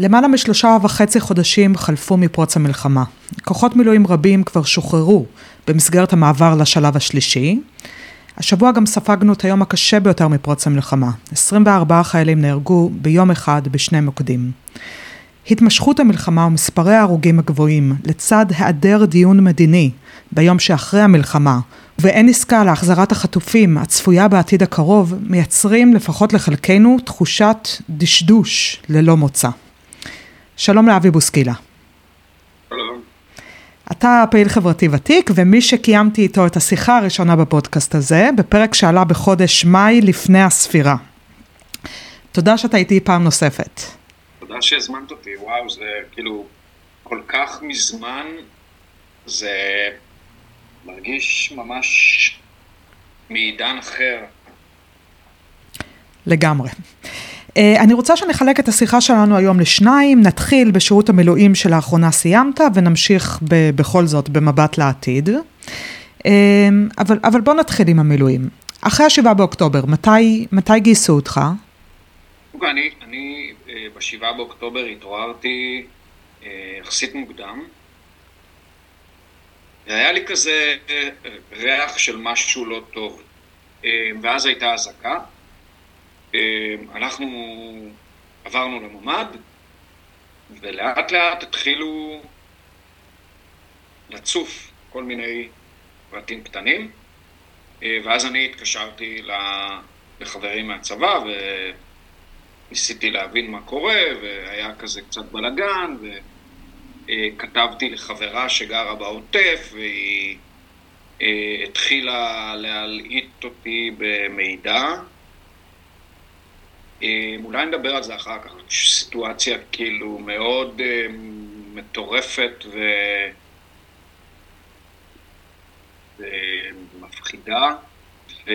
למעלה משלושה וחצי חודשים חלפו מפרוץ המלחמה. כוחות מילואים רבים כבר שוחררו במסגרת המעבר לשלב השלישי. השבוע גם ספגנו את היום הקשה ביותר מפרוץ המלחמה. 24 חיילים נהרגו ביום אחד בשני מוקדים. התמשכות המלחמה ומספרי ההרוגים הגבוהים לצד היעדר דיון מדיני ביום שאחרי המלחמה ואין עסקה להחזרת החטופים הצפויה בעתיד הקרוב מייצרים לפחות לחלקנו תחושת דשדוש ללא מוצא. שלום לאבי בוסקילה. שלום. אתה פעיל חברתי ותיק ומי שקיימתי איתו את השיחה הראשונה בפודקאסט הזה בפרק שעלה בחודש מאי לפני הספירה. תודה שאתה איתי פעם נוספת. תודה שהזמנת אותי, וואו, זה כאילו כל כך מזמן, זה מרגיש ממש מעידן אחר. לגמרי. Uh, אני רוצה שנחלק את השיחה שלנו היום לשניים, נתחיל בשירות המילואים שלאחרונה סיימת ונמשיך ב- בכל זאת במבט לעתיד. Uh, אבל, אבל בוא נתחיל עם המילואים. אחרי השבעה באוקטובר, מתי, מתי גייסו אותך? אני, אני בשבעה באוקטובר התעוררתי יחסית מוקדם. היה לי כזה ריח של משהו לא טוב. ואז הייתה אזעקה. אנחנו עברנו לממ"ד, ולאט לאט התחילו לצוף כל מיני פרטים קטנים, ואז אני התקשרתי לחברים מהצבא וניסיתי להבין מה קורה, והיה כזה קצת בלאגן, וכתבתי לחברה שגרה בעוטף, והיא התחילה להלעיט אותי במידע. אולי נדבר על זה אחר כך, סיטואציה כאילו מאוד uh, מטורפת ו... ומפחידה, ו...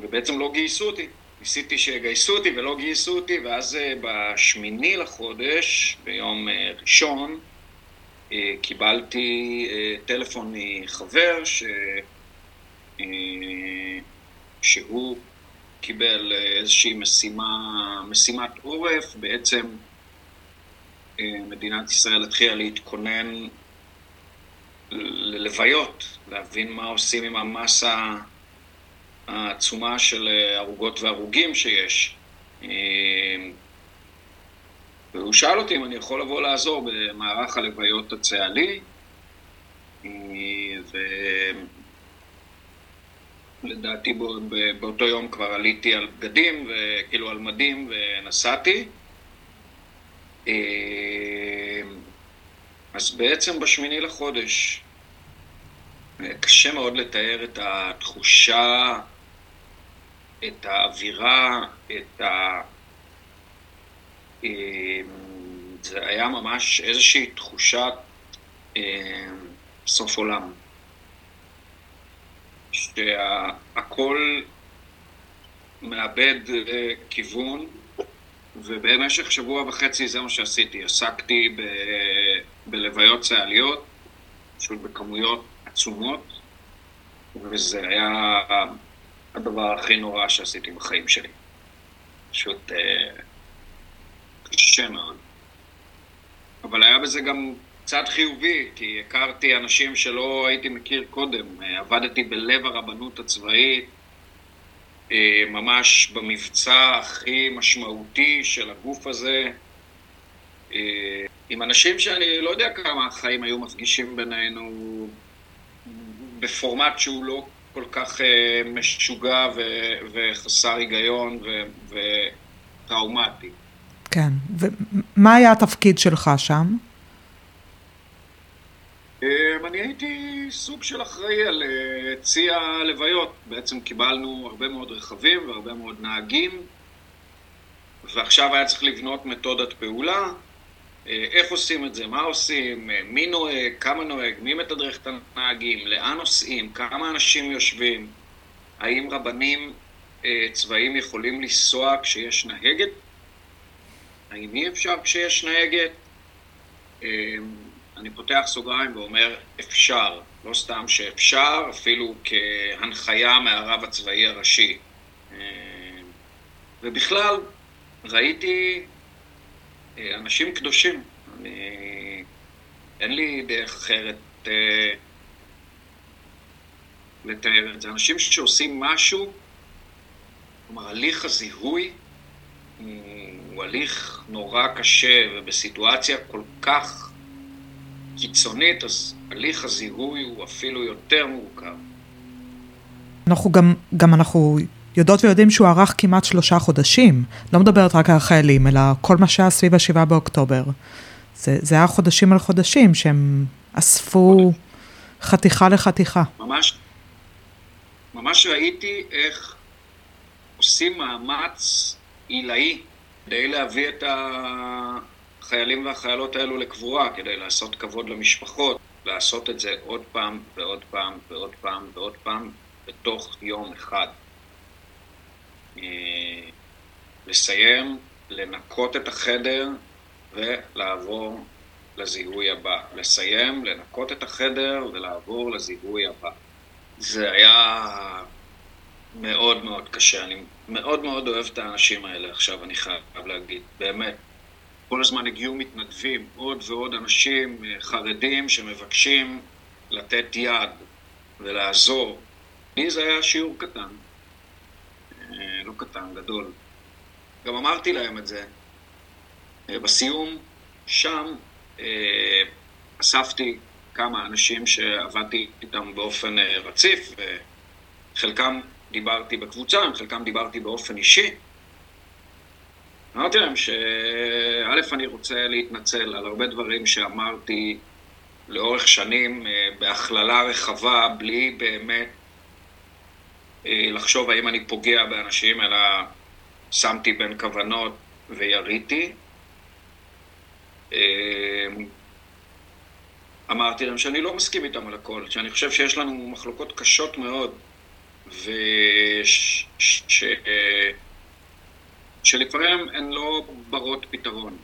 ובעצם לא גייסו אותי. ניסיתי שיגייסו אותי ולא גייסו אותי, ואז uh, בשמיני לחודש, ביום uh, ראשון, uh, קיבלתי uh, טלפון מחבר ש... uh, שהוא קיבל איזושהי משימה, משימת עורף, בעצם מדינת ישראל התחילה להתכונן ללוויות, להבין מה עושים עם המסה העצומה של הרוגות והרוגים שיש. והוא שאל אותי אם אני יכול לבוא לעזור במערך הלוויות הצה"לי, ו... לדעתי באותו יום כבר עליתי על בגדים, כאילו על מדים ונסעתי. אז בעצם בשמיני לחודש, קשה מאוד לתאר את התחושה, את האווירה, את ה... זה היה ממש איזושהי תחושת סוף עולם. שהכל מאבד כיוון, ובמשך שבוע וחצי זה מה שעשיתי. עסקתי ב... בלוויות צה"ליות, פשוט בכמויות עצומות, וזה היה הדבר הכי נורא שעשיתי בחיים שלי. פשוט קשה מאוד. אבל היה בזה גם צד חיובי, כי הכרתי אנשים שלא הייתי מכיר קודם. עבדתי בלב הרבנות הצבאית, ממש במבצע הכי משמעותי של הגוף הזה, עם אנשים שאני לא יודע כמה החיים היו מפגישים בינינו בפורמט שהוא לא כל כך משוגע וחסר היגיון וטראומטי. כן, ומה היה התפקיד שלך שם? אני הייתי סוג של אחראי על צי הלוויות. בעצם קיבלנו הרבה מאוד רכבים והרבה מאוד נהגים, ועכשיו היה צריך לבנות מתודת פעולה. איך עושים את זה, מה עושים, מי נוהג, כמה נוהג, מי מתדרך את הנהגים, לאן נוסעים, כמה אנשים יושבים, האם רבנים צבאיים יכולים לנסוע כשיש נהגת, האם אי אפשר כשיש נהגת. אני פותח סוגריים ואומר אפשר, לא סתם שאפשר, אפילו כהנחיה מהרב הצבאי הראשי. ובכלל, ראיתי אנשים קדושים. אני... אין לי דרך אחרת אה, לתאר את זה. אנשים שעושים משהו, כלומר, הליך הזיהוי הוא הליך נורא קשה, ובסיטואציה כל כך קיצונית, אז הליך הזיהוי הוא אפילו יותר מורכב. אנחנו גם, גם אנחנו יודעות ויודעים שהוא ארך כמעט שלושה חודשים. לא מדברת רק על החיילים, אלא כל מה שהיה סביב השבעה באוקטובר. זה, זה היה חודשים על חודשים שהם אספו חתיכה לחתיכה. ממש, ממש ראיתי איך עושים מאמץ עילאי כדי להביא את החיילים והחיילות האלו לקבורה, כדי לעשות כבוד למשפחות, לעשות את זה עוד פעם ועוד פעם ועוד פעם ועוד פעם בתוך יום אחד. אה, לסיים, לנקות את החדר ולעבור לזיהוי הבא. לסיים, לנקות את החדר ולעבור לזיהוי הבא. זה היה מאוד מאוד קשה. אני מאוד מאוד אוהב את האנשים האלה עכשיו, אני חייב להגיד, באמת. כל הזמן הגיעו מתנדבים, עוד ועוד אנשים אה, חרדים שמבקשים לתת יד ולעזור. לי זה היה שיעור קטן, אה, לא קטן, גדול. גם אמרתי להם את זה. אה, בסיום, שם אספתי כמה אנשים שעבדתי איתם באופן רציף, וחלקם דיברתי בקבוצה, עם חלקם דיברתי באופן אישי. אמרתי להם שא', אני רוצה להתנצל על הרבה דברים שאמרתי לאורך שנים אה, בהכללה רחבה, בלי באמת אה, לחשוב האם אני פוגע באנשים, אלא שמתי בין כוונות ויריתי. אה, אמרתי להם שאני לא מסכים איתם על הכל, שאני חושב שיש לנו מחלוקות קשות מאוד וש... ש... שלפעמים הן לא ברות פתרון.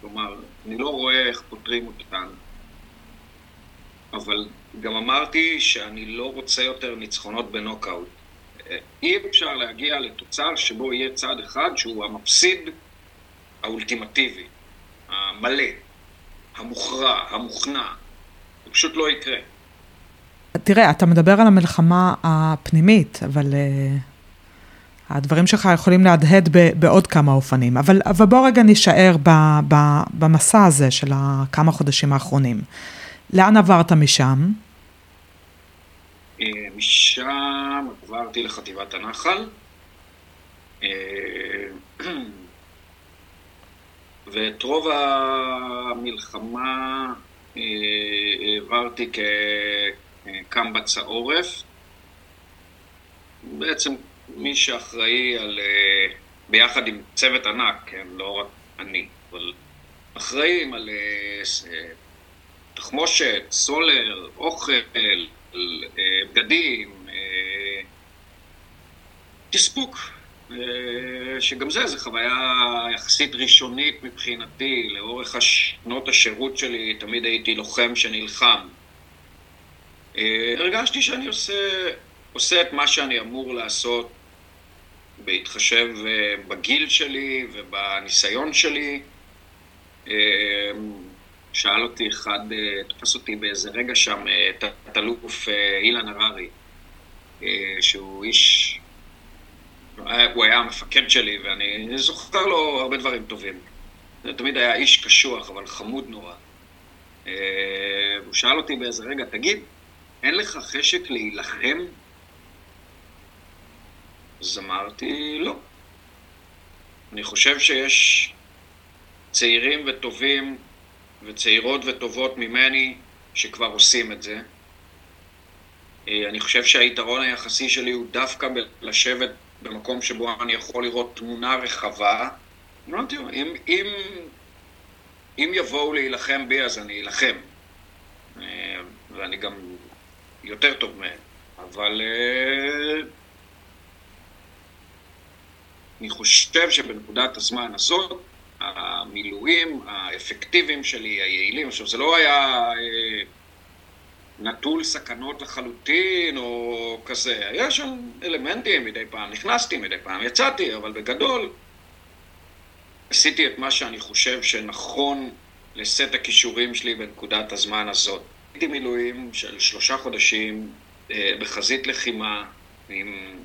כלומר, אני לא רואה איך פותרים אותן, אבל גם אמרתי שאני לא רוצה יותר ניצחונות בנוקאוט. אי אפשר להגיע לתוצר שבו יהיה צד אחד שהוא המפסיד האולטימטיבי, המלא, המוכרע, המוכנע. זה פשוט לא יקרה. תראה, אתה מדבר על המלחמה הפנימית, אבל uh, הדברים שלך יכולים להדהד בעוד כמה אופנים. אבל, אבל בוא רגע נישאר ב, ב, במסע הזה של הכמה חודשים האחרונים. לאן עברת משם? אה, משם עברתי לחטיבת הנחל. אה, ואת רוב המלחמה העברתי כ... קמב"ץ העורף. בעצם מי שאחראי על, אה, ביחד עם צוות ענק, כן, לא רק אני, אבל אחראים על אה, אה, תחמושת, סולר, אוכל, בגדים, תספוק, שגם זה, זו חוויה יחסית ראשונית מבחינתי, לאורך שנות השירות שלי תמיד הייתי לוחם שנלחם. הרגשתי שאני עושה, עושה את מה שאני אמור לעשות בהתחשב אה, בגיל שלי ובניסיון שלי. אה, שאל אותי אחד, תפס אותי באיזה רגע שם, תת-אלוף אילן הררי, שהוא איש, הוא היה המפקד שלי ואני זוכר לו הרבה דברים טובים. הוא תמיד היה איש קשוח, אבל חמוד נורא. הוא שאל אותי באיזה רגע, תגיד, אין לך חשק להילחם? אז אמרתי, לא. אני חושב שיש צעירים וטובים וצעירות וטובות ממני שכבר עושים את זה. אה, אני חושב שהיתרון היחסי שלי הוא דווקא לשבת במקום שבו אני יכול לראות תמונה רחבה. אמרתי, אם, אם, אם יבואו להילחם בי אז אני אלחם. אה, ואני גם יותר טוב מהם, אבל אה, אני חושב שבנקודת הזמן הזאת, המילואים האפקטיביים שלי, היעילים, עכשיו זה לא היה אה, נטול סכנות לחלוטין או כזה, היה שם אלמנטים, מדי פעם נכנסתי, מדי פעם יצאתי, אבל בגדול ועשיתי את מה שאני חושב שנכון לסט הכישורים שלי בנקודת הזמן הזאת. הייתי מילואים של שלושה חודשים אה, בחזית לחימה עם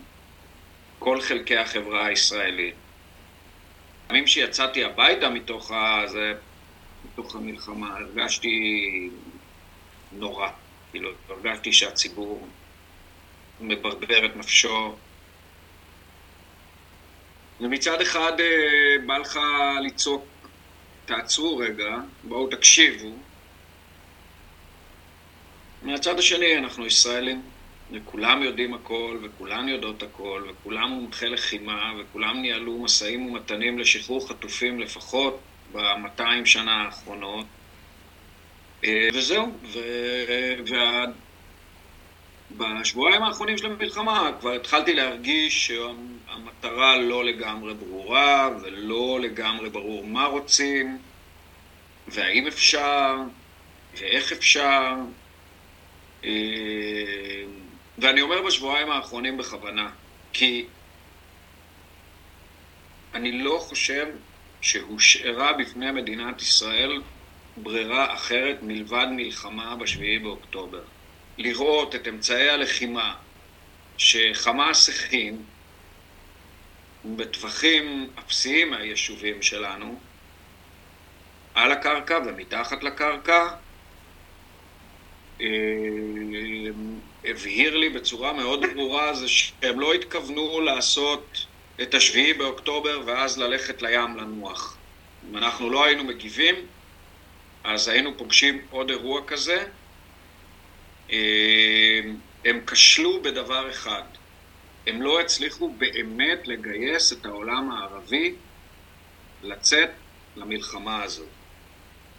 כל חלקי החברה הישראלית. בימים שיצאתי הביתה מתוך, ה... זה, מתוך המלחמה, הרגשתי נורא. כאילו, הרגשתי שהציבור מברבר את נפשו. ומצד אחד אה, בא לך לצעוק, תעצרו רגע, בואו תקשיבו. מהצד השני, אנחנו ישראלים, וכולם יודעים הכל, וכולן יודעות הכל, וכולם מומחי לחימה, וכולם ניהלו משאים ומתנים לשחרור חטופים לפחות ב-200 שנה האחרונות. אה, וזהו, ו... וה... בשבועיים האחרונים של המלחמה כבר התחלתי להרגיש שהמטרה לא לגמרי ברורה ולא לגמרי ברור מה רוצים והאם אפשר ואיך אפשר אה, ואני אומר בשבועיים האחרונים בכוונה כי אני לא חושב שהושארה בפני מדינת ישראל ברירה אחרת מלבד מלחמה בשביעי באוקטובר. לראות את אמצעי הלחימה שחמאס הכין בטווחים אפסיים מהיישובים שלנו, על הקרקע ומתחת לקרקע, אה, הבהיר לי בצורה מאוד ברורה זה שהם לא התכוונו לעשות את השביעי באוקטובר ואז ללכת לים לנוח. אם אנחנו לא היינו מגיבים, אז היינו פוגשים עוד אירוע כזה. אה, הם כשלו בדבר אחד, הם לא הצליחו באמת לגייס את העולם הערבי לצאת למלחמה הזאת.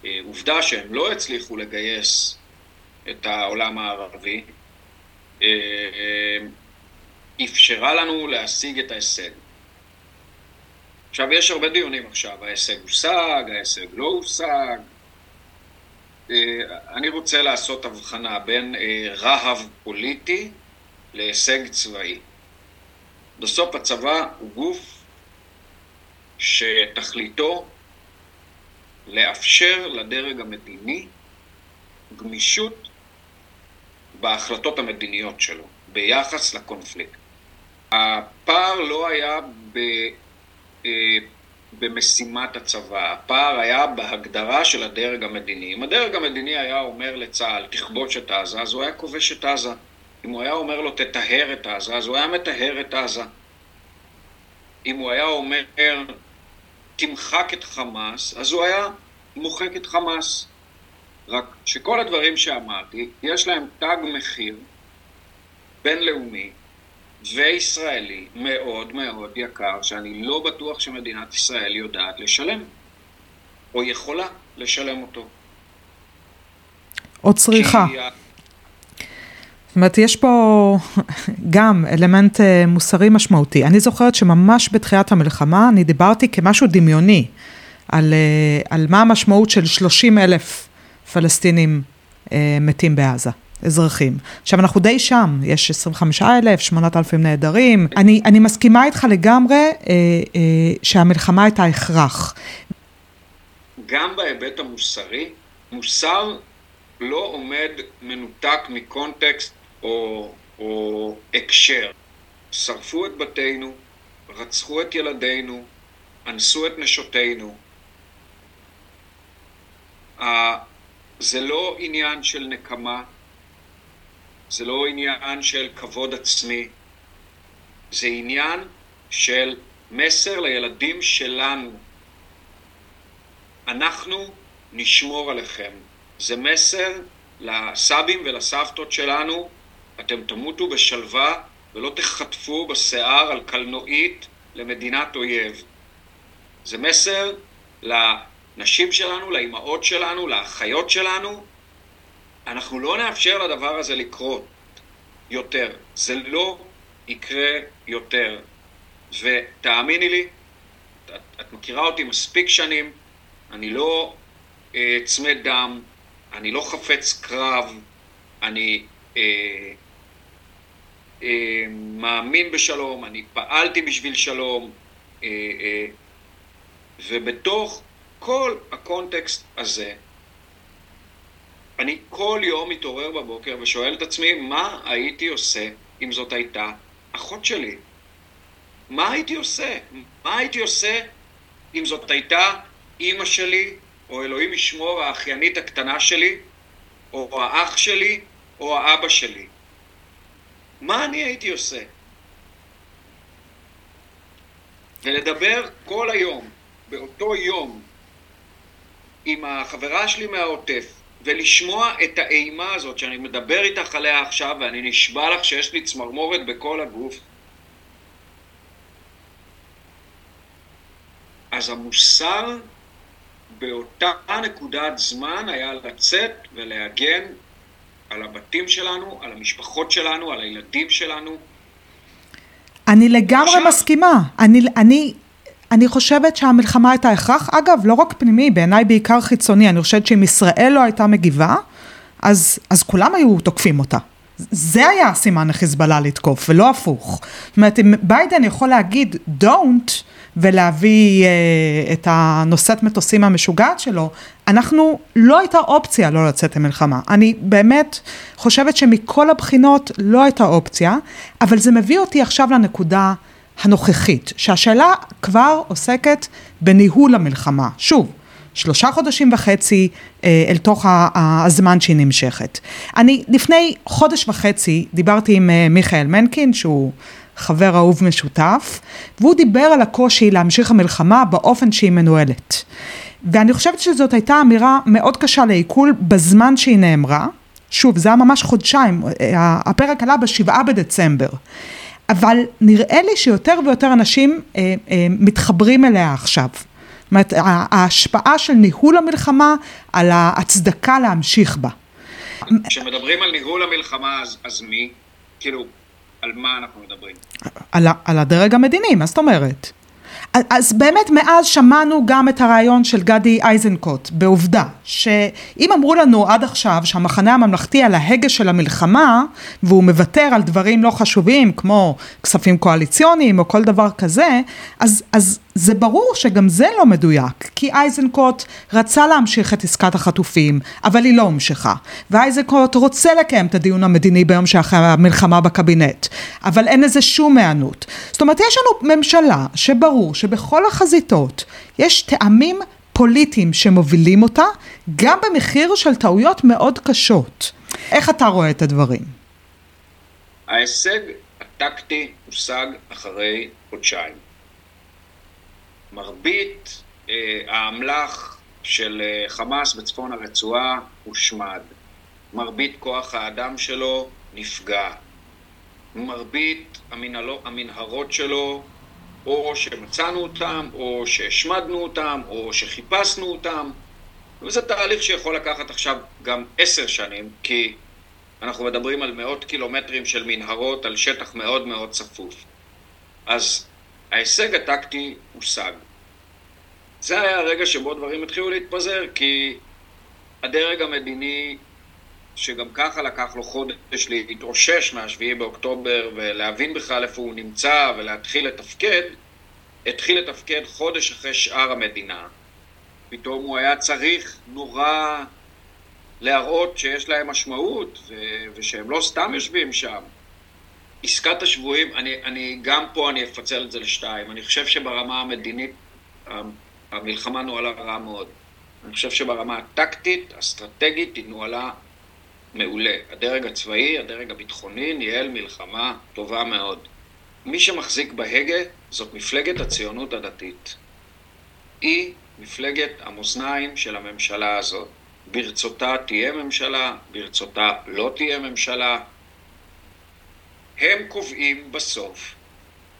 אה, עובדה שהם לא הצליחו לגייס את העולם הערבי, אפשרה לנו להשיג את ההישג. עכשיו, יש הרבה דיונים עכשיו, ההישג הושג, ההישג לא הושג, אה, אני רוצה לעשות הבחנה בין אה, רהב פוליטי להישג צבאי. בסוף הצבא הוא גוף שתכליתו לאפשר לדרג המדיני גמישות בהחלטות המדיניות שלו ביחס לקונפליקט. הפער לא היה ב... אה, במשימת הצבא. הפער היה בהגדרה של הדרג המדיני. אם הדרג המדיני היה אומר לצה"ל, תכבוש את עזה, אז הוא היה כובש את עזה. אם הוא היה אומר לו, תטהר את עזה, אז הוא היה מטהר את עזה. אם הוא היה אומר, תמחק את חמאס, אז הוא היה מוחק את חמאס. רק שכל הדברים שאמרתי, יש להם תג מחיר בינלאומי וישראלי מאוד מאוד יקר, שאני לא בטוח שמדינת ישראל יודעת לשלם, או יכולה לשלם אותו. או צריכה. כי... זאת אומרת, יש פה גם אלמנט אה, מוסרי משמעותי. אני זוכרת שממש בתחילת המלחמה אני דיברתי כמשהו דמיוני על, אה, על מה המשמעות של 30 אלף פלסטינים אה, מתים בעזה. אזרחים. עכשיו, אנחנו די שם, יש 25 אלף, 8,000 נעדרים. אני, אני מסכימה איתך לגמרי אה, אה, שהמלחמה הייתה הכרח. גם בהיבט המוסרי, מוסר לא עומד מנותק מקונטקסט או, או הקשר. שרפו את בתינו, רצחו את ילדינו, אנסו את נשותינו. זה לא עניין של נקמה, זה לא עניין של כבוד עצמי, זה עניין של מסר לילדים שלנו. אנחנו נשמור עליכם. זה מסר לסבים ולסבתות שלנו, אתם תמותו בשלווה ולא תחטפו בשיער על קלנועית למדינת אויב. זה מסר לנשים שלנו, לאימהות שלנו, לאחיות שלנו, אנחנו לא נאפשר לדבר הזה לקרות יותר. זה לא יקרה יותר. ותאמיני לי, את, את מכירה אותי מספיק שנים, אני לא אה, צמא דם, אני לא חפץ קרב, אני אה, אה, מאמין בשלום, אני פעלתי בשביל שלום, אה, אה, ובתוך כל הקונטקסט הזה, אני כל יום מתעורר בבוקר ושואל את עצמי, מה הייתי עושה אם זאת הייתה אחות שלי? מה הייתי עושה? מה הייתי עושה אם זאת הייתה אימא שלי, או אלוהים ישמור האחיינית הקטנה שלי, או האח שלי, או האבא שלי? מה אני הייתי עושה? ולדבר כל היום, באותו יום, עם החברה שלי מהעוטף, ולשמוע את האימה הזאת שאני מדבר איתך עליה עכשיו, ואני נשבע לך שיש לי צמרמורת בכל הגוף, אז המוסר באותה נקודת זמן היה לצאת ולהגן על הבתים שלנו, על המשפחות שלנו, על הילדים שלנו. אני לגמרי עכשיו... מסכימה. אני, אני, אני חושבת שהמלחמה הייתה הכרח, אגב, לא רק פנימי, בעיניי בעיקר חיצוני. אני חושבת שאם ישראל לא הייתה מגיבה, אז, אז כולם היו תוקפים אותה. זה היה הסימן לחיזבאללה לתקוף, ולא הפוך. זאת אומרת, אם ביידן יכול להגיד don't, ולהביא אה, את הנושאת מטוסים המשוגעת שלו, אנחנו, לא הייתה אופציה לא לצאת למלחמה. אני באמת חושבת שמכל הבחינות לא הייתה אופציה, אבל זה מביא אותי עכשיו לנקודה הנוכחית, שהשאלה כבר עוסקת בניהול המלחמה. שוב, שלושה חודשים וחצי אה, אל תוך הזמן שהיא נמשכת. אני לפני חודש וחצי דיברתי עם אה, מיכאל מנקין, שהוא חבר אהוב משותף, והוא דיבר על הקושי להמשיך המלחמה באופן שהיא מנוהלת. ואני חושבת שזאת הייתה אמירה מאוד קשה לעיכול בזמן שהיא נאמרה. שוב, זה היה ממש חודשיים, הפרק עלה בשבעה בדצמבר. אבל נראה לי שיותר ויותר אנשים אה, אה, מתחברים אליה עכשיו. זאת אומרת, ההשפעה של ניהול המלחמה על ההצדקה להמשיך בה. כשמדברים על ניהול המלחמה, אז, אז מי? כאילו, על מה אנחנו מדברים? על, על הדרג המדיני, מה זאת אומרת? אז באמת מאז שמענו גם את הרעיון של גדי איזנקוט בעובדה שאם אמרו לנו עד עכשיו שהמחנה הממלכתי על ההגה של המלחמה והוא מוותר על דברים לא חשובים כמו כספים קואליציוניים או כל דבר כזה אז, אז זה ברור שגם זה לא מדויק, כי אייזנקוט רצה להמשיך את עסקת החטופים, אבל היא לא הומשכה. ואייזנקוט רוצה לקיים את הדיון המדיני ביום שאחרי המלחמה בקבינט, אבל אין לזה שום היענות. זאת אומרת, יש לנו ממשלה שברור שבכל החזיתות יש טעמים פוליטיים שמובילים אותה, גם במחיר של טעויות מאוד קשות. איך אתה רואה את הדברים? ההישג הטקטי הושג אחרי חודשיים. מרבית אה, האמל"ח של אה, חמאס בצפון הרצועה הושמד. מרבית כוח האדם שלו נפגע. מרבית המנהלות, המנהרות שלו, או שמצאנו אותם, או שהשמדנו אותם, או שחיפשנו אותם. וזה תהליך שיכול לקחת עכשיו גם עשר שנים, כי אנחנו מדברים על מאות קילומטרים של מנהרות על שטח מאוד מאוד צפוף. אז ההישג הטקטי הושג. זה היה הרגע שבו דברים התחילו להתפזר, כי הדרג המדיני, שגם ככה לקח לו חודש להתרושש מהשביעי באוקטובר ולהבין בכלל איפה הוא נמצא ולהתחיל לתפקד, התחיל לתפקד חודש אחרי שאר המדינה. פתאום הוא היה צריך נורא להראות שיש להם משמעות ושהם לא סתם יושבים שם. עסקת השבויים, אני, אני, גם פה אני אפצל את זה לשתיים. אני חושב שברמה המדינית המלחמה נוהלה רע מאוד. אני חושב שברמה הטקטית, אסטרטגית, היא נוהלה מעולה. הדרג הצבאי, הדרג הביטחוני, ניהל מלחמה טובה מאוד. מי שמחזיק בהגה זאת מפלגת הציונות הדתית. היא מפלגת המאזניים של הממשלה הזאת. ברצותה תהיה ממשלה, ברצותה לא תהיה ממשלה. הם קובעים בסוף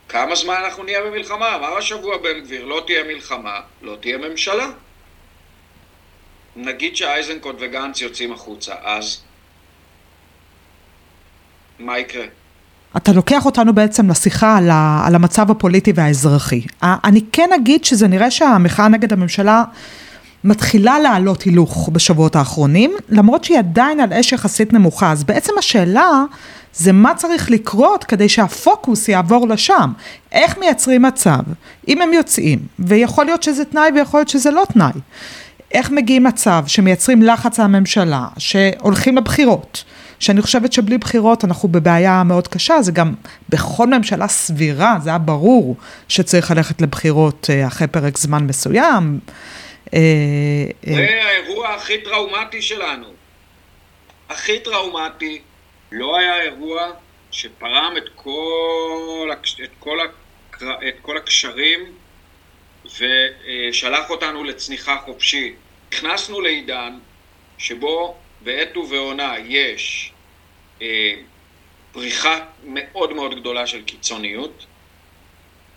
כמה זמן אנחנו נהיה במלחמה? אמר השבוע בן גביר, לא תהיה מלחמה, לא תהיה ממשלה. נגיד שאייזנקוט וגנץ יוצאים החוצה, אז מה יקרה? אתה לוקח אותנו בעצם לשיחה על, ה, על המצב הפוליטי והאזרחי. אני כן אגיד שזה נראה שהמחאה נגד הממשלה מתחילה לעלות הילוך בשבועות האחרונים, למרות שהיא עדיין על אש יחסית נמוכה. אז בעצם השאלה זה מה צריך לקרות כדי שהפוקוס יעבור לשם. איך מייצרים מצב, אם הם יוצאים, ויכול להיות שזה תנאי ויכול להיות שזה לא תנאי. איך מגיעים מצב שמייצרים לחץ על הממשלה, שהולכים לבחירות, שאני חושבת שבלי בחירות אנחנו בבעיה מאוד קשה, זה גם בכל ממשלה סבירה, זה היה ברור שצריך ללכת לבחירות אה, אחרי פרק זמן מסוים. אה, אה, זה האירוע הכי טראומטי שלנו. הכי טראומטי, לא היה אירוע שפרם את כל, את כל, את כל הקשרים ושלח אותנו לצניחה חופשית. נכנסנו לעידן שבו בעת ובעונה יש אה, פריחה מאוד מאוד גדולה של קיצוניות,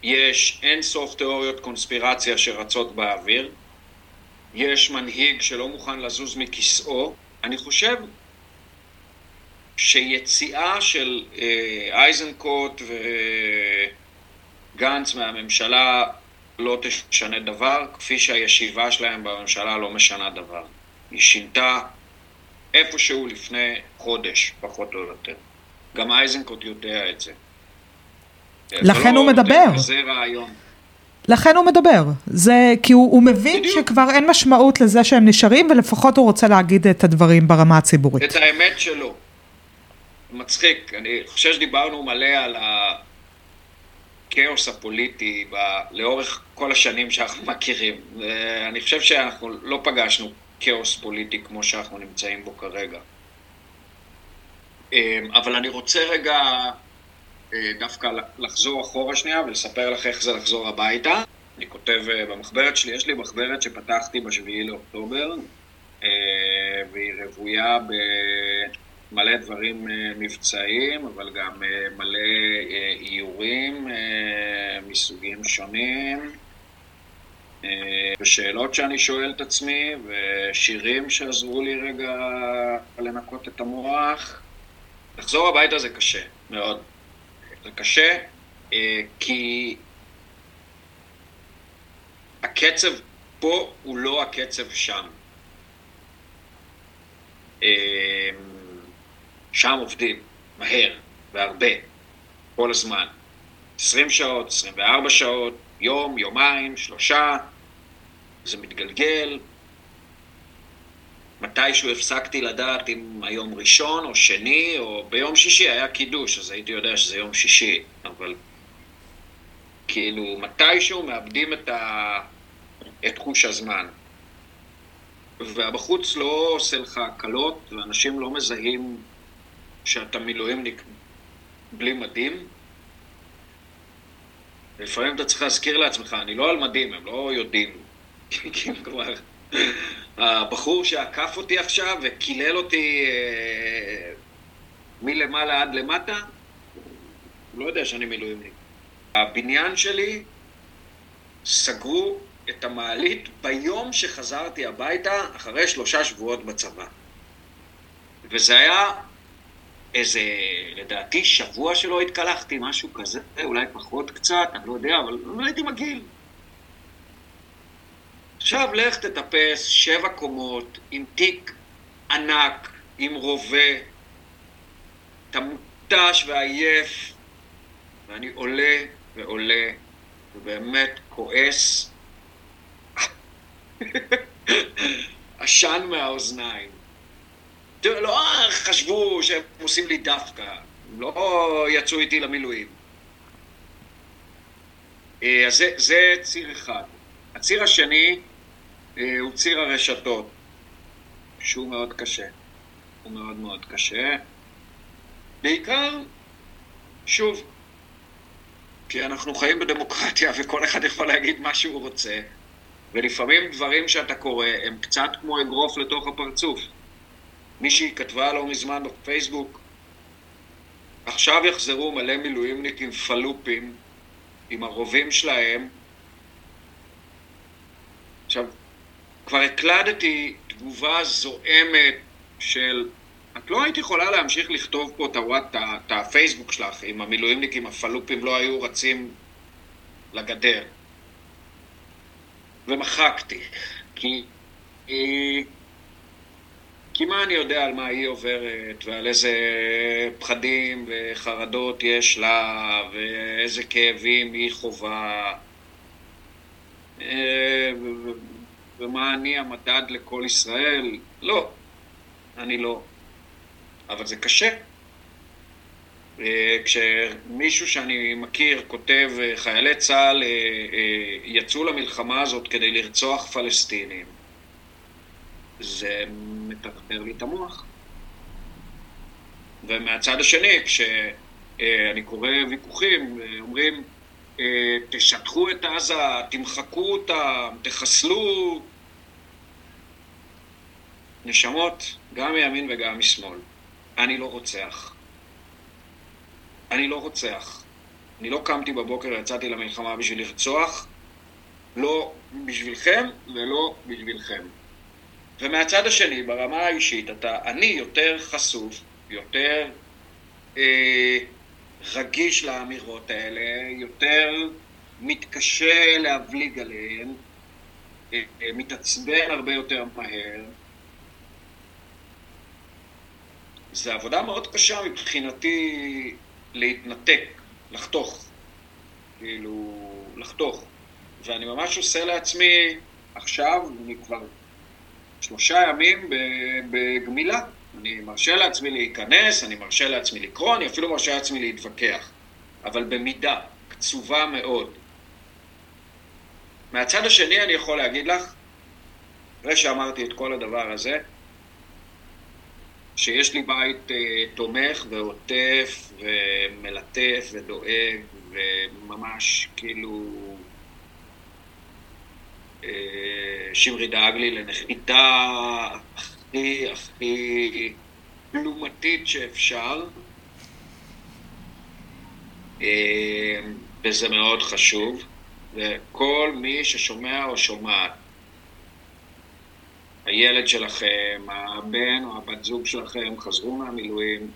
יש אין סוף תיאוריות קונספירציה שרצות באוויר, יש מנהיג שלא מוכן לזוז מכיסאו. אני חושב שיציאה של אה, אייזנקוט וגנץ מהממשלה לא תשנה דבר, כפי שהישיבה שלהם בממשלה לא משנה דבר. היא שינתה איפשהו לפני חודש, פחות או יותר. גם אייזנקוט יודע את זה. לכן לא הוא מדבר. זה רעיון. לכן הוא מדבר. זה כי הוא, הוא מבין בדיוק. שכבר אין משמעות לזה שהם נשארים, ולפחות הוא רוצה להגיד את הדברים ברמה הציבורית. את האמת שלו. מצחיק, אני חושב שדיברנו מלא על הכאוס הפוליטי ב... לאורך כל השנים שאנחנו מכירים. אני חושב שאנחנו לא פגשנו כאוס פוליטי כמו שאנחנו נמצאים בו כרגע. אמ, אבל אני רוצה רגע אה, דווקא לחזור אחורה שנייה ולספר לך איך זה לחזור הביתה. אני כותב אה, במחברת שלי, יש לי מחברת שפתחתי בשביעי לאוקטובר, אה, והיא רוויה במלא דברים מבצעיים, אבל גם מלא איורים מסוגים שונים. ושאלות שאני שואל את עצמי, ושירים שעזרו לי רגע לנקות את המוח. לחזור הביתה זה קשה, מאוד. זה קשה, אה, כי הקצב פה הוא לא הקצב שם. שם עובדים מהר והרבה, כל הזמן. 20 שעות, 24 שעות, יום, יומיים, שלושה, זה מתגלגל. מתישהו הפסקתי לדעת אם היום ראשון או שני, או ביום שישי היה קידוש, אז הייתי יודע שזה יום שישי, אבל כאילו מתישהו מאבדים את, ה... את חוש הזמן. והבחוץ לא עושה לך הקלות, ואנשים לא מזהים שאתה מילואימניק בלי מדים. לפעמים אתה צריך להזכיר לעצמך, אני לא על מדים, הם לא יודעים. כבר... הבחור שעקף אותי עכשיו וקילל אותי אה, מלמעלה עד למטה, הוא לא יודע שאני מילואימניק. הבניין שלי סגרו את המעלית ביום שחזרתי הביתה אחרי שלושה שבועות בצבא. וזה היה איזה, לדעתי, שבוע שלא התקלחתי, משהו כזה, אולי פחות קצת, אני לא יודע, אבל לא הייתי מגעיל. עכשיו לך תטפס שבע קומות עם תיק ענק, עם רובה, אתה מותש ועייף, ואני עולה ועולה, ובאמת כועס. עשן מהאוזניים. לא חשבו שהם עושים לי דווקא, הם לא יצאו איתי למילואים. אה, אז זה, זה ציר אחד. הציר השני אה, הוא ציר הרשתות, שהוא מאוד קשה. הוא מאוד מאוד קשה. בעיקר, שוב, כי אנחנו חיים בדמוקרטיה וכל אחד יכול להגיד מה שהוא רוצה, ולפעמים דברים שאתה קורא הם קצת כמו אגרוף לתוך הפרצוף. מישהי כתבה לא מזמן בפייסבוק, עכשיו יחזרו מלא מילואימניקים פלופים עם הרובים שלהם. עכשיו, כבר הקלדתי תגובה זועמת של את לא היית יכולה להמשיך לכתוב פה את, הוואט, את הפייסבוק שלך אם המילואימניקים הפלופים לא היו רצים לגדר. ומחקתי, כי כי מה אני יודע על מה היא עוברת, ועל איזה פחדים וחרדות יש לה, ואיזה כאבים היא חווה, אה, ומה אני המדד לכל ישראל? לא, אני לא. אבל זה קשה. אה, כשמישהו שאני מכיר כותב, אה, חיילי צה"ל יצאו למלחמה הזאת כדי לרצוח פלסטינים, זה מטרטר לי את המוח. ומהצד השני, כשאני קורא ויכוחים, אומרים, תשטחו את עזה, תמחקו אותם, תחסלו. נשמות, גם מימין וגם משמאל. אני לא רוצח. אני לא רוצח. אני לא קמתי בבוקר ויצאתי למלחמה בשביל לרצוח, לא בשבילכם ולא בשבילכם. ומהצד השני, ברמה האישית, אתה, אני יותר חשוף, יותר אה, רגיש לאמירות האלה, יותר מתקשה להבליג עליהן, אה, אה, מתעצבן הרבה יותר מהר. זו עבודה מאוד קשה מבחינתי להתנתק, לחתוך, כאילו, לחתוך. ואני ממש עושה לעצמי, עכשיו, אני כבר שלושה ימים בגמילה. אני מרשה לעצמי להיכנס, אני מרשה לעצמי לקרוא, אני אפילו מרשה לעצמי להתווכח. אבל במידה, קצובה מאוד. מהצד השני אני יכול להגיד לך, אחרי שאמרתי את כל הדבר הזה, שיש לי בית אה, תומך ועוטף ומלטף ודואג וממש כאילו שמרי דאג לי לנחיתה הכי הכי פלומתית שאפשר. אה, וזה מאוד חשוב. וכל מי ששומע או שומעת, הילד שלכם, הבן או הבת זוג שלכם חזרו מהמילואים,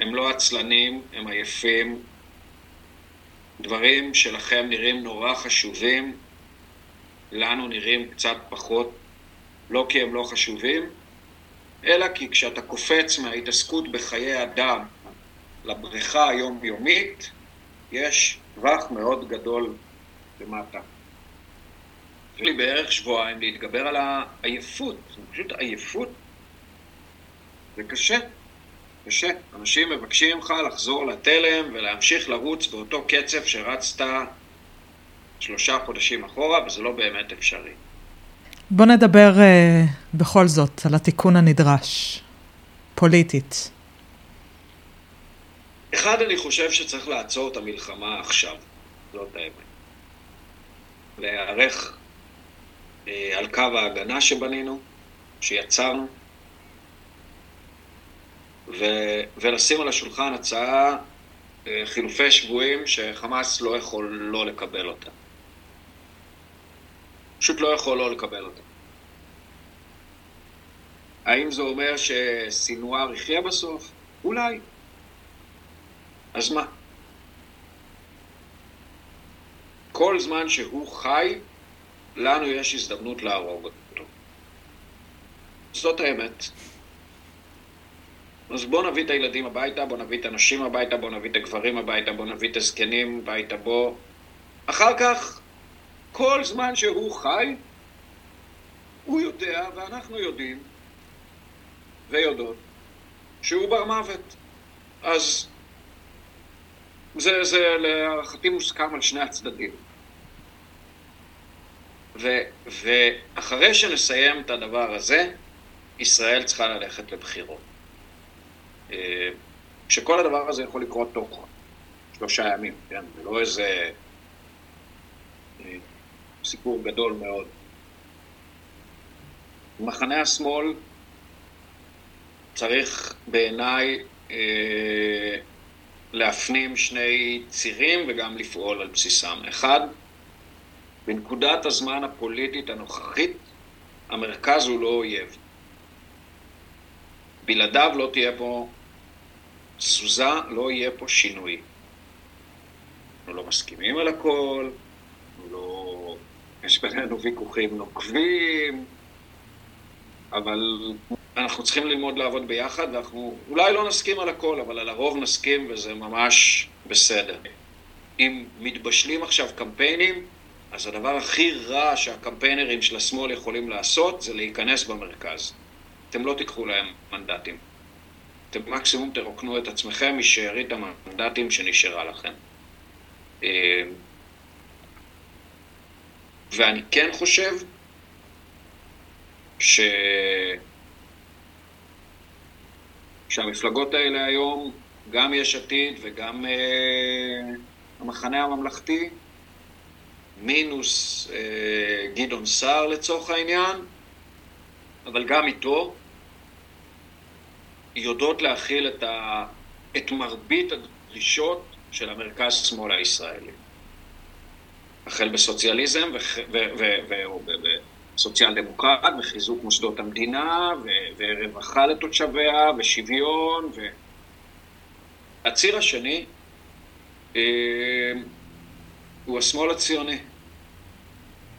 הם לא עצלנים, הם עייפים. דברים שלכם נראים נורא חשובים, לנו נראים קצת פחות, לא כי הם לא חשובים, אלא כי כשאתה קופץ מההתעסקות בחיי אדם לבריכה היומיומית, יש טווח מאוד גדול למטה. לי בערך שבועיים להתגבר על העייפות, פשוט עייפות. זה קשה, קשה. אנשים מבקשים ממך לחזור לתלם ולהמשיך לרוץ באותו קצב שרצת שלושה חודשים אחורה, וזה לא באמת אפשרי. בוא נדבר uh, בכל זאת על התיקון הנדרש, פוליטית. אחד, אני חושב שצריך לעצור את המלחמה עכשיו, זאת האמת. להיערך אה, על קו ההגנה שבנינו, שיצרנו, ו, ולשים על השולחן הצעה אה, חילופי שבויים שחמאס לא יכול לא לקבל אותה. פשוט לא יכול לא לקבל אותה. האם זה אומר שסינואר יחיה בסוף? אולי. אז מה? כל זמן שהוא חי, לנו יש הזדמנות להרוג אותו. זאת האמת. אז בואו נביא את הילדים הביתה, בואו נביא את הנשים הביתה, בואו נביא את הגברים הביתה, בואו נביא את הזקנים הביתה, בואו... אחר כך כל זמן שהוא חי, הוא יודע, ואנחנו יודעים, ויודעות, שהוא בר מוות. אז זה, זה להערכתי מוסכם על שני הצדדים. ו, ואחרי שנסיים את הדבר הזה, ישראל צריכה ללכת לבחירות. אה, שכל הדבר הזה יכול לקרות תוך שלושה ימים, כן? זה לא איזה אה, סיפור גדול מאוד. מחנה השמאל צריך בעיניי אה, להפנים שני צירים וגם לפעול על בסיסם. אחד, בנקודת הזמן הפוליטית הנוכחית, המרכז הוא לא אויב. בלעדיו לא תהיה פה תזוזה, לא יהיה פה שינוי. אנחנו לא מסכימים על הכל, לא... יש בינינו ויכוחים נוקבים, אבל אנחנו צריכים ללמוד לעבוד ביחד, ואנחנו אולי לא נסכים על הכל, אבל על הרוב נסכים, וזה ממש בסדר. אם מתבשלים עכשיו קמפיינים, אז הדבר הכי רע שהקמפיינרים של השמאל יכולים לעשות, זה להיכנס במרכז. אתם לא תיקחו להם מנדטים. אתם מקסימום תרוקנו את עצמכם משארית המנדטים שנשארה לכם. אה, ואני כן חושב ש... שהמפלגות האלה היום, גם יש עתיד וגם uh, המחנה הממלכתי, מינוס uh, גדעון סער לצורך העניין, אבל גם איתו, יודעות להכיל את, ה... את מרבית הדרישות של המרכז-שמאל הישראלי. החל בסוציאליזם וסוציאל דמוקרט, וחיזוק מוסדות המדינה, ורווחה לתושביה, ושוויון, ו... הציר השני אה, הוא השמאל הציוני.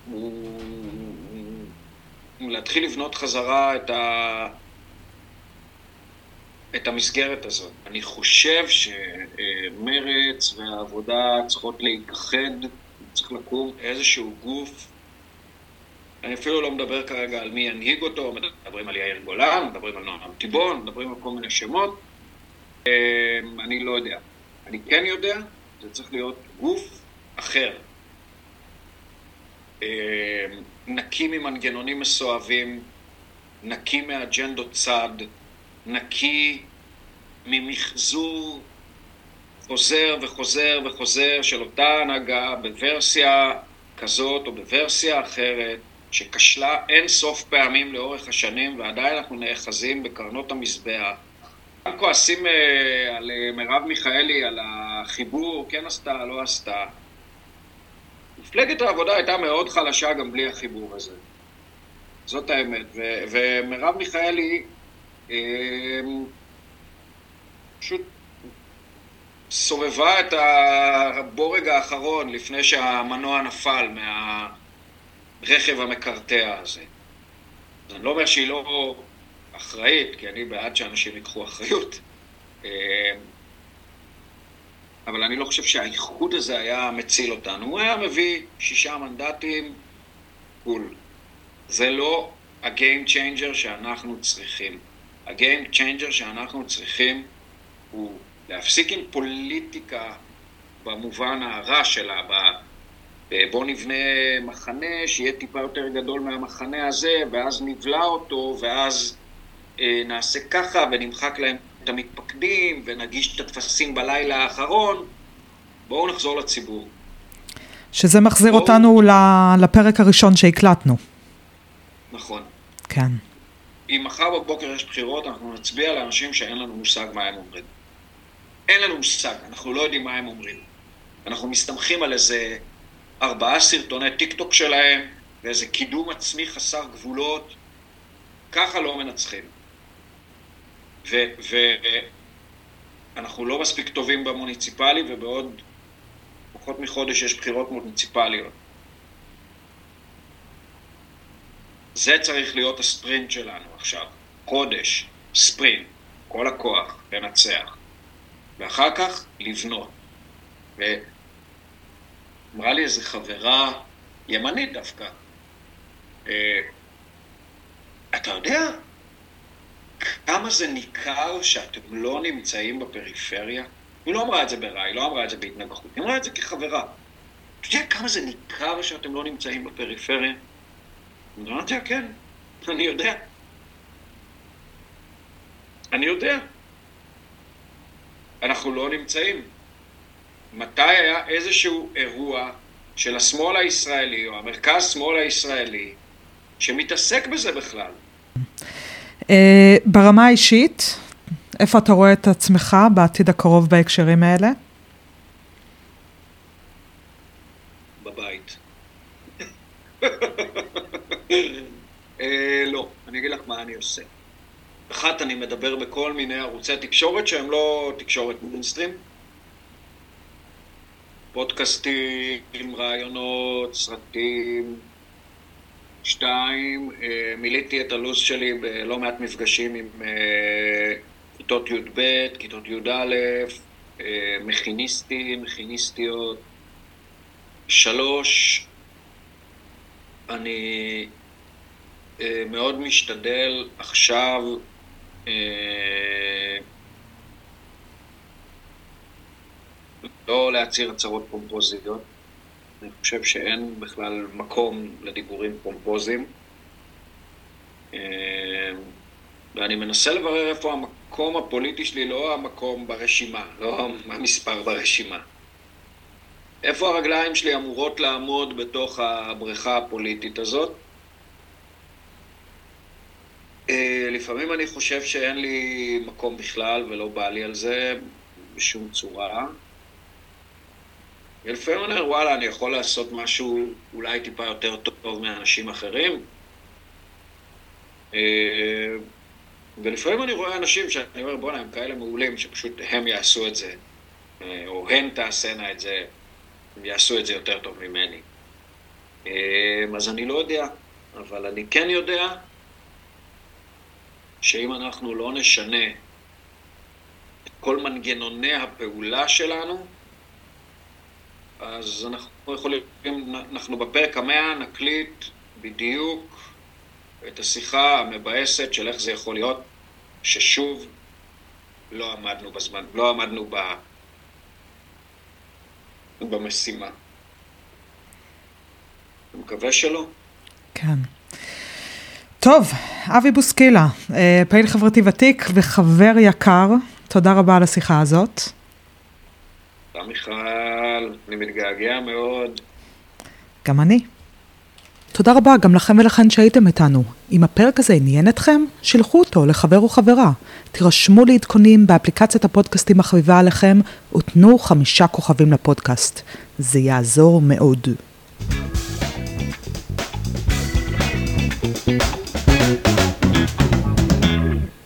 הוא להתחיל לבנות חזרה את, ה... את המסגרת הזאת. אני חושב שמרץ והעבודה צריכות להתאחד צריך לקום איזשהו גוף, אני אפילו לא מדבר כרגע על מי ינהיג אותו, מדברים על יאיר גולן, מדברים על נועם טיבון, מדברים על כל מיני שמות, אמ, אני לא יודע. אני כן יודע, זה צריך להיות גוף אחר. אמ, נקי ממנגנונים מסואבים, נקי מאג'נדות צד, נקי ממחזור חוזר וחוזר וחוזר של אותה הנהגה בוורסיה כזאת או בוורסיה אחרת, שכשלה אין סוף פעמים לאורך השנים ועדיין אנחנו נאחזים בקרנות המזבח. גם כועסים uh, על uh, מרב מיכאלי, על החיבור, כן עשתה, לא עשתה. מפלגת העבודה הייתה מאוד חלשה גם בלי החיבור הזה. זאת האמת. ומרב מיכאלי uh, פשוט סובבה את הבורג האחרון לפני שהמנוע נפל מהרכב המקרטע הזה. אז אני לא אומר שהיא לא אחראית, כי אני בעד שאנשים ייקחו אחריות. אה, אבל אני לא חושב שהאיחוד הזה היה מציל אותנו. הוא היה מביא שישה מנדטים, קול. זה לא ה-game changer שאנחנו צריכים. ה-game changer שאנחנו צריכים הוא להפסיק עם פוליטיקה במובן הרע שלה, בוא נבנה מחנה שיהיה טיפה יותר גדול מהמחנה הזה, ואז נבלע אותו, ואז אה, נעשה ככה, ונמחק להם את המתפקדים, ונגיש את הטפסים בלילה האחרון. בואו נחזור לציבור. שזה מחזיר בוא... אותנו לפרק הראשון שהקלטנו. נכון. כן. אם מחר בבוקר יש בחירות, אנחנו נצביע לאנשים שאין לנו מושג מה הם אומרים. אין לנו מושג, אנחנו לא יודעים מה הם אומרים. אנחנו מסתמכים על איזה ארבעה סרטוני טיק טוק שלהם, ואיזה קידום עצמי חסר גבולות. ככה לא מנצחים. ואנחנו לא מספיק טובים במוניציפלי, ובעוד פחות מחודש יש בחירות מוניציפליות. זה צריך להיות הספרינט שלנו עכשיו. חודש, ספרינט, כל הכוח, לנצח. ואחר כך לבנות. ואמרה לי איזו חברה ימנית דווקא, אה, אתה יודע כמה זה ניכר שאתם לא נמצאים בפריפריה? היא לא אמרה את זה ברע, היא לא אמרה את זה בהתנגחות, היא אמרה את זה כחברה. אתה יודע כמה זה ניכר שאתם לא נמצאים בפריפריה? אמרתי לה, כן, אני יודע. אני יודע. אנחנו לא נמצאים. מתי היה איזשהו אירוע של השמאל הישראלי, או המרכז שמאל הישראלי, שמתעסק בזה בכלל? אה, ברמה האישית, איפה אתה רואה את עצמך בעתיד הקרוב בהקשרים האלה? בבית. אה, לא, אני אגיד לך מה אני עושה. אחת, אני מדבר בכל מיני ערוצי תקשורת שהם לא תקשורת מיינסטרים. פודקאסטים, רעיונות, סרטים, שתיים, אה, מילאתי את הלו"ז שלי בלא מעט מפגשים עם אה, כיתות י"ב, כיתות י"א, אה, מכיניסטים, מכיניסטיות. שלוש, אני מאוד משתדל עכשיו לא להצהיר הצהרות פומפוזיות. אני חושב שאין בכלל מקום לדיבורים פומפוזיים. אה, ואני מנסה לברר איפה המקום הפוליטי שלי, לא המקום ברשימה, לא המספר ברשימה. איפה הרגליים שלי אמורות לעמוד בתוך הבריכה הפוליטית הזאת? אה, לפעמים אני חושב שאין לי מקום בכלל ולא בא לי על זה בשום צורה. ולפעמים אני אומר, וואלה, אני יכול לעשות משהו אולי טיפה יותר טוב מאנשים אחרים. אה, ולפעמים אני רואה אנשים שאני אומר, בואנה, הם כאלה מעולים, שפשוט הם יעשו את זה, אה, או הן תעשינה את זה, הם יעשו את זה יותר טוב ממני. אז אני לא יודע, אבל אני כן יודע שאם אנחנו לא נשנה את כל מנגנוני הפעולה שלנו, אז אנחנו יכולים, אנחנו בפרק המאה נקליט בדיוק את השיחה המבאסת של איך זה יכול להיות ששוב לא עמדנו בזמן, לא עמדנו ב... במשימה. אני מקווה שלא. כן. טוב, אבי בוסקילה, אה, פעיל חברתי ותיק וחבר יקר, תודה רבה על השיחה הזאת. תודה מיכל, אני מתגעגע מאוד. גם אני. תודה רבה גם לכם ולכן שהייתם איתנו. אם הפרק הזה עניין אתכם, שילחו אותו לחבר או חברה. תירשמו לעדכונים באפליקציית הפודקאסטים החביבה עליכם ותנו חמישה כוכבים לפודקאסט. זה יעזור מאוד.